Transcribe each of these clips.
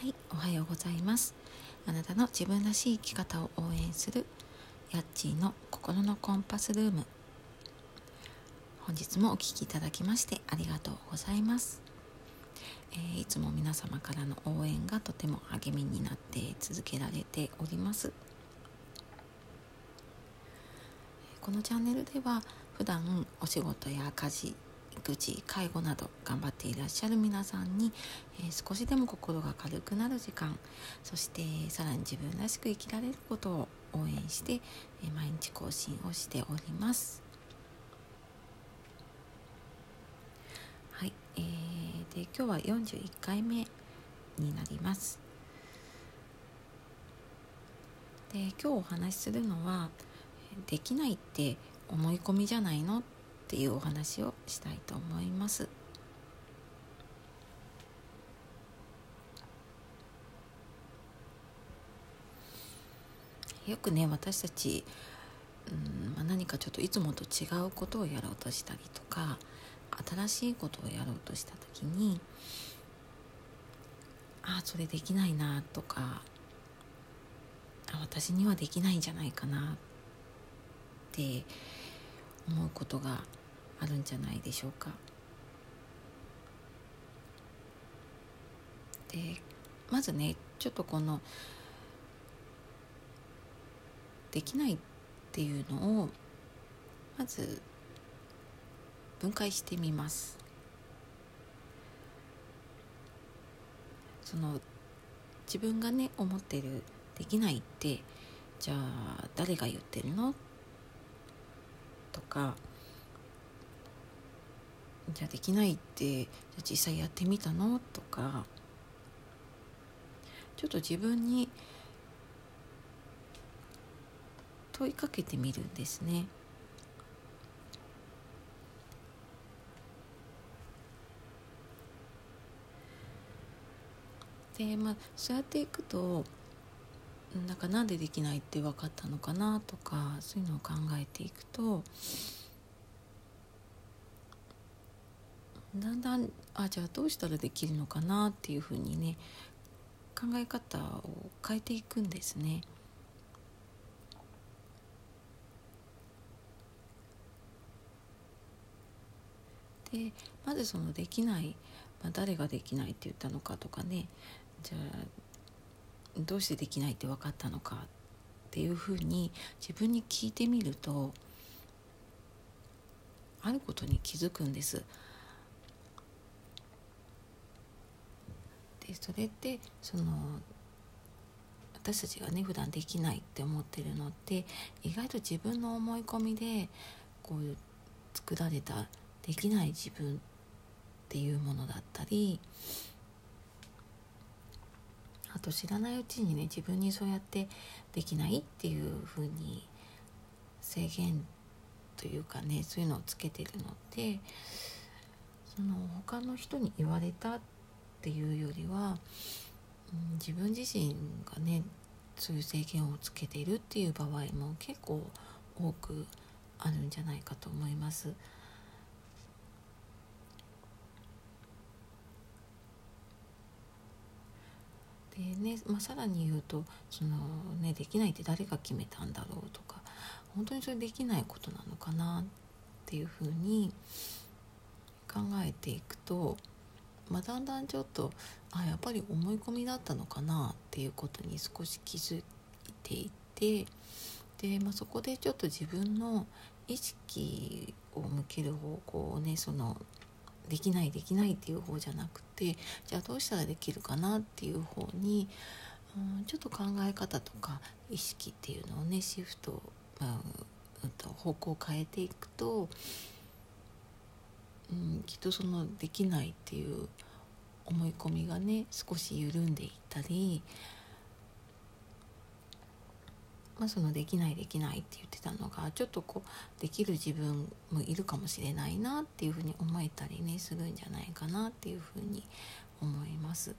はい、おはようございます。あなたの自分らしい生き方を応援するヤッチーの心のコンパスルーム。本日もお聴きいただきましてありがとうございます。えー、いつも皆様からの応援がとても励みになって続けられております。このチャンネルでは普段お仕事や家事育児介護など頑張っていらっしゃる皆さんに、えー、少しでも心が軽くなる時間そしてさらに自分らしく生きられることを応援して、えー、毎日更新をしております。はい、えー、で今日は41回目になります。で今日お話しするのはできないって思い込みじゃないの？っていうお話をしたいと思います。よくね私たち、うんまあ、何かちょっといつもと違うことをやろうとしたりとか新しいことをやろうとした時にああそれできないなとかあ私にはできないんじゃないかなって思うことがあるんじゃないでしょうか。でまずねちょっとこのできないっていうのをまず分解してみます。その自分がね思ってるできないってじゃあ誰が言ってるの？とかじゃあできないってじゃ実際やってみたのとかちょっと自分に問いかけてみるんですね。でまあそうやっていくとなんかなんでできないって分かったのかなとかそういうのを考えていくとだんだんあじゃあどうしたらできるのかなっていうふうにね考え方を変えていくんですね。でまずそのできない、まあ、誰ができないって言ったのかとかねじゃあどうしてできないって分かったのかっていうふうに自分に聞いてみるとあることに気づくんです。でそれってその私たちがね普段できないって思ってるのって意外と自分の思い込みでこういう作られたできない自分っていうものだったりあと知らないうちにね自分にそうやってできないっていうふうに制限というかねそういうのをつけてるのってその他の人に言われたってっていうよりは、うん、自分自身がねそういう制限をつけているっていう場合も結構多くあるんじゃないかと思います。でねまあ、さらに言うとその、ね、できないって誰が決めたんだろうとか本当にそれできないことなのかなっていうふうに考えていくとまあ、だんだんちょっとあやっぱり思い込みだったのかなっていうことに少し気づいていてで、まあ、そこでちょっと自分の意識を向ける方向をねそのできないできないっていう方じゃなくてじゃあどうしたらできるかなっていう方に、うん、ちょっと考え方とか意識っていうのをねシフト、まあ、方向を変えていくとうん、きっとそのできないっていう思い込みがね少し緩んでいったり、まあ、そのできないできないって言ってたのがちょっとこうできる自分もいるかもしれないなっていうふうに思えたりねするんじゃないかなっていうふうに思います。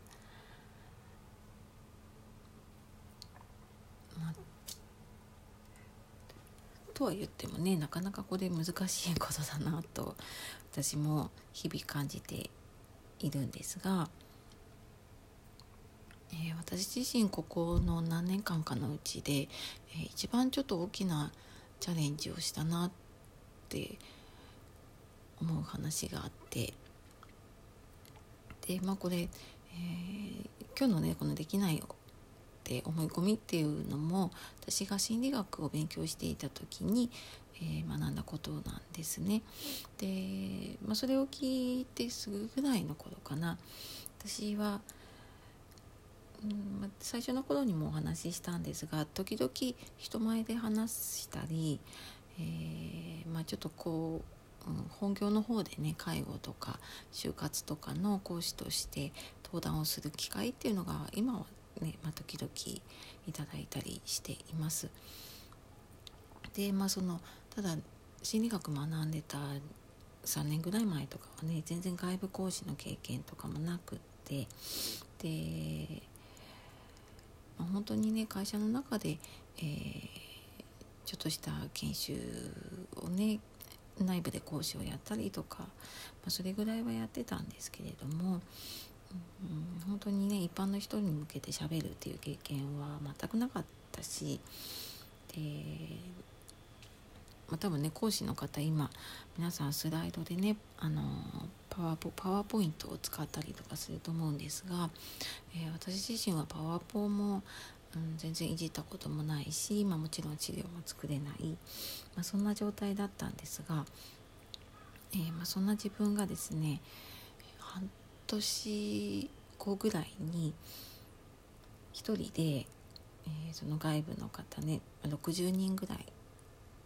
まあとは言ってもねなかなかこれ難しいことだなと私も日々感じているんですが、えー、私自身ここの何年間かのうちで、えー、一番ちょっと大きなチャレンジをしたなって思う話があってでまあこれ、えー、今日のねこの「できない」って思い込みっていうのも私が心理学を勉強していた時に、えー、学んだことなんですね。で、まあ、それを聞いてすぐぐらいの頃かな私は、うんま、最初の頃にもお話ししたんですが時々人前で話したり、えー、まあ、ちょっとこう、本業の方でね介護とか就活とかの講師として登壇をする機会っていうのが今はね、まあ、時々いただいたりしています。でまあそのただ心理学学んでた3年ぐらい前とかはね全然外部講師の経験とかもなくってで、まあ、本当にね会社の中で、えー、ちょっとした研修をね内部で講師をやったりとか、まあ、それぐらいはやってたんですけれども、うん、本当にね一般の人に向けてしゃべるっていう経験は全くなかったしで、まあ、多分ね講師の方今皆さんスライドでねあのパワーポパワーポイントを使ったりとかすると思うんですが、えー、私自身はパワーポも、うん、全然いじったこともないし、まあ、もちろん治療も作れない、まあ、そんな状態だったんですが、えー、まあ、そんな自分がですね半年後ぐらいに一人で、えー、その外部の方ね60人ぐらい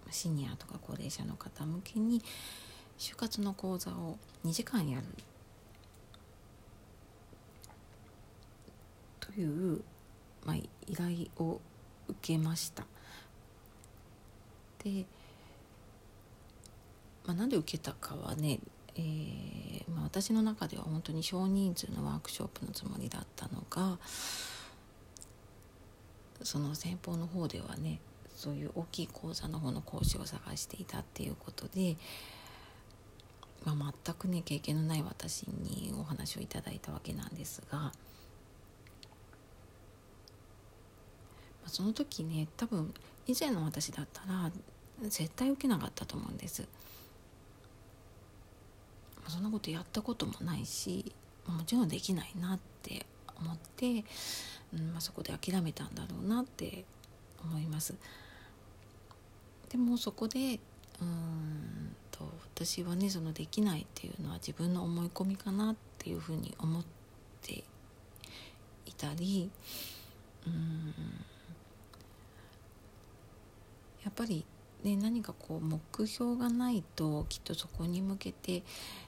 シニアとか高齢者の方向けに就活の講座を2時間やるという、まあ、依頼を受けました。で、まあ、なんで受けたかはねえー、まあ、私の中では本当に少人数のワークショップのつもりだったのがその先方の方ではねそういう大きい講座の方の講師を探していたっていうことで、まあ、全くね経験のない私にお話をいただいたわけなんですが、まあ、その時ね多分以前の私だったら絶対受けなかったと思うんです。そんなことやったこともないしもちろんできないなって思って、うんまあ、そこで諦めたんだろうなって思います。でもそこでうんと私はねそのできないっていうのは自分の思い込みかなっていうふうに思っていたりうんやっぱりね、何かこう目標がないときっとそこに向けて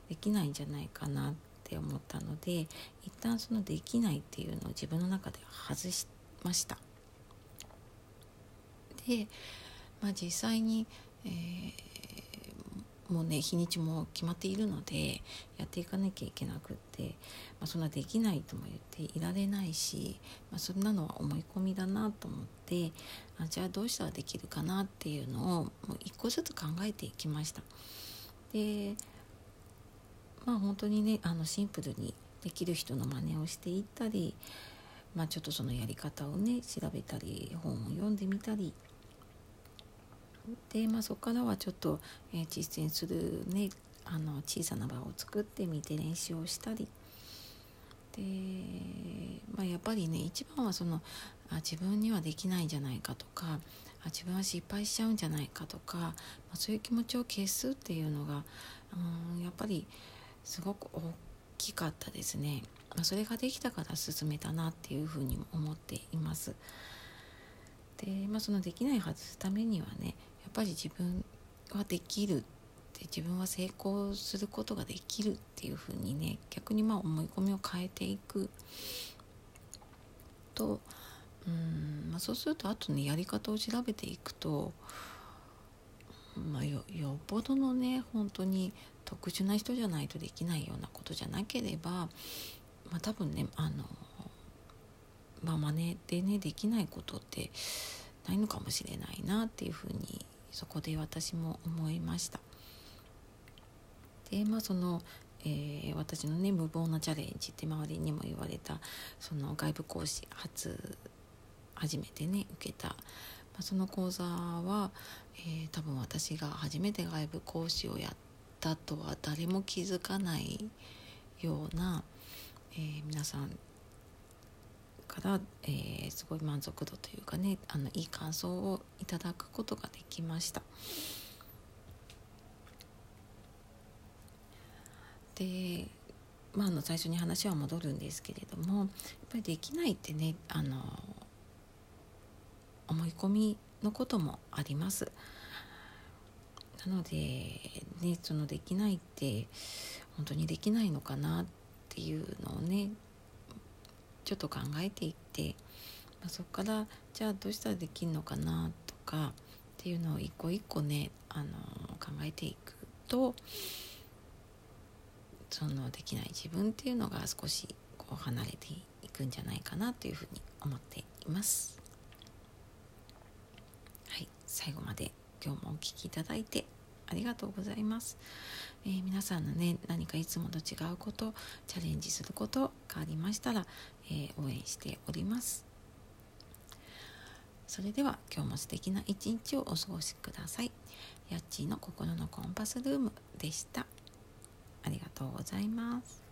できないんじゃないかなって思ったので一旦そのできないっていうのを自分の中では外しました。で、まあ、実際に、えー、もうね日にちも決まっているのでやっていかなきゃいけなくって、まあ、そんなできないとも言っていられないし、まあ、そんなのは思い込みだなと思ってあじゃあどうしたらできるかなっていうのをもう一個ずつ考えていきました。でまあ本当にねあのシンプルにできる人の真似をしていったり、まあ、ちょっとそのやり方をね調べたり本を読んでみたりで、まあ、そこからはちょっと、えー、実践するねあの小さな場を作ってみて練習をしたりで、まあ、やっぱりね一番はそのあ自分にはできないんじゃないかとかあ自分は失敗しちゃうんじゃないかとか、まあ、そういう気持ちを消すっていうのがうんやっぱりすごく大きかったですね、まあ、それができたから進めたなっていうふうにも思っています。で、まあ、そのできない外すためにはねやっぱり自分はできるって自分は成功することができるっていうふうにね逆にまあ思い込みを変えていくとうん、まあ、そうするとあとねやり方を調べていくと、まあ、よよっぽどのね本当に特殊な人じゃないとできないようなことじゃなければ、まあ、多分ねあのまあ真似でねできないことってないのかもしれないなっていうふうにそこで私も思いました。でまあその、えー、私のね無謀なチャレンジって周りにも言われたその外部講師初初めてね受けた、まあ、その講座は、えー、多分私が初めて外部講師をやったとは誰も気づかないような、えー、皆さんから、えー、すごい満足度というかねあのいい感想をいただくことができました。でまあ、あの最初に話は戻るんですけれどもやっぱりできないってねあの思い込みのこともあります。なので、ね、そのできないって本当にできないのかなっていうのをねちょっと考えていって、まあ、そこからじゃあどうしたらできるのかなとかっていうのを一個一個ねあの考えていくとそのできない自分っていうのが少しこう離れていくんじゃないかなというふうに思っています。最後まで今日もお聴きいただいてありがとうございます、えー、皆さんのね何かいつもと違うことチャレンジすることがありましたら、えー、応援しております。それでは今日も素敵な一日をお過ごしください。やっちーの心のコンパスルームでした。ありがとうございます。